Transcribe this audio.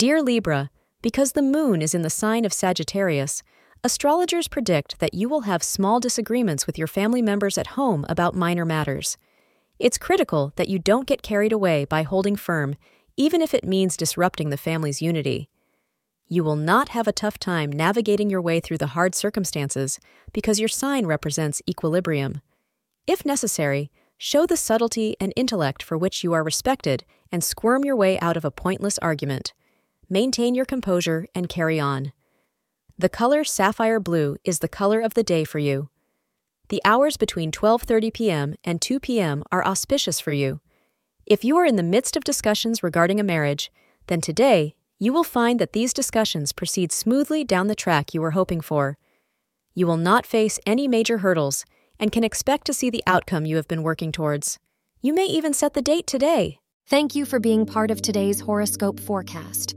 Dear Libra, because the moon is in the sign of Sagittarius, astrologers predict that you will have small disagreements with your family members at home about minor matters. It's critical that you don't get carried away by holding firm, even if it means disrupting the family's unity. You will not have a tough time navigating your way through the hard circumstances because your sign represents equilibrium. If necessary, show the subtlety and intellect for which you are respected and squirm your way out of a pointless argument. Maintain your composure and carry on. The color sapphire blue is the color of the day for you. The hours between 12:30 p.m. and 2 p.m. are auspicious for you. If you are in the midst of discussions regarding a marriage, then today you will find that these discussions proceed smoothly down the track you were hoping for. You will not face any major hurdles and can expect to see the outcome you have been working towards. You may even set the date today. Thank you for being part of today's horoscope forecast.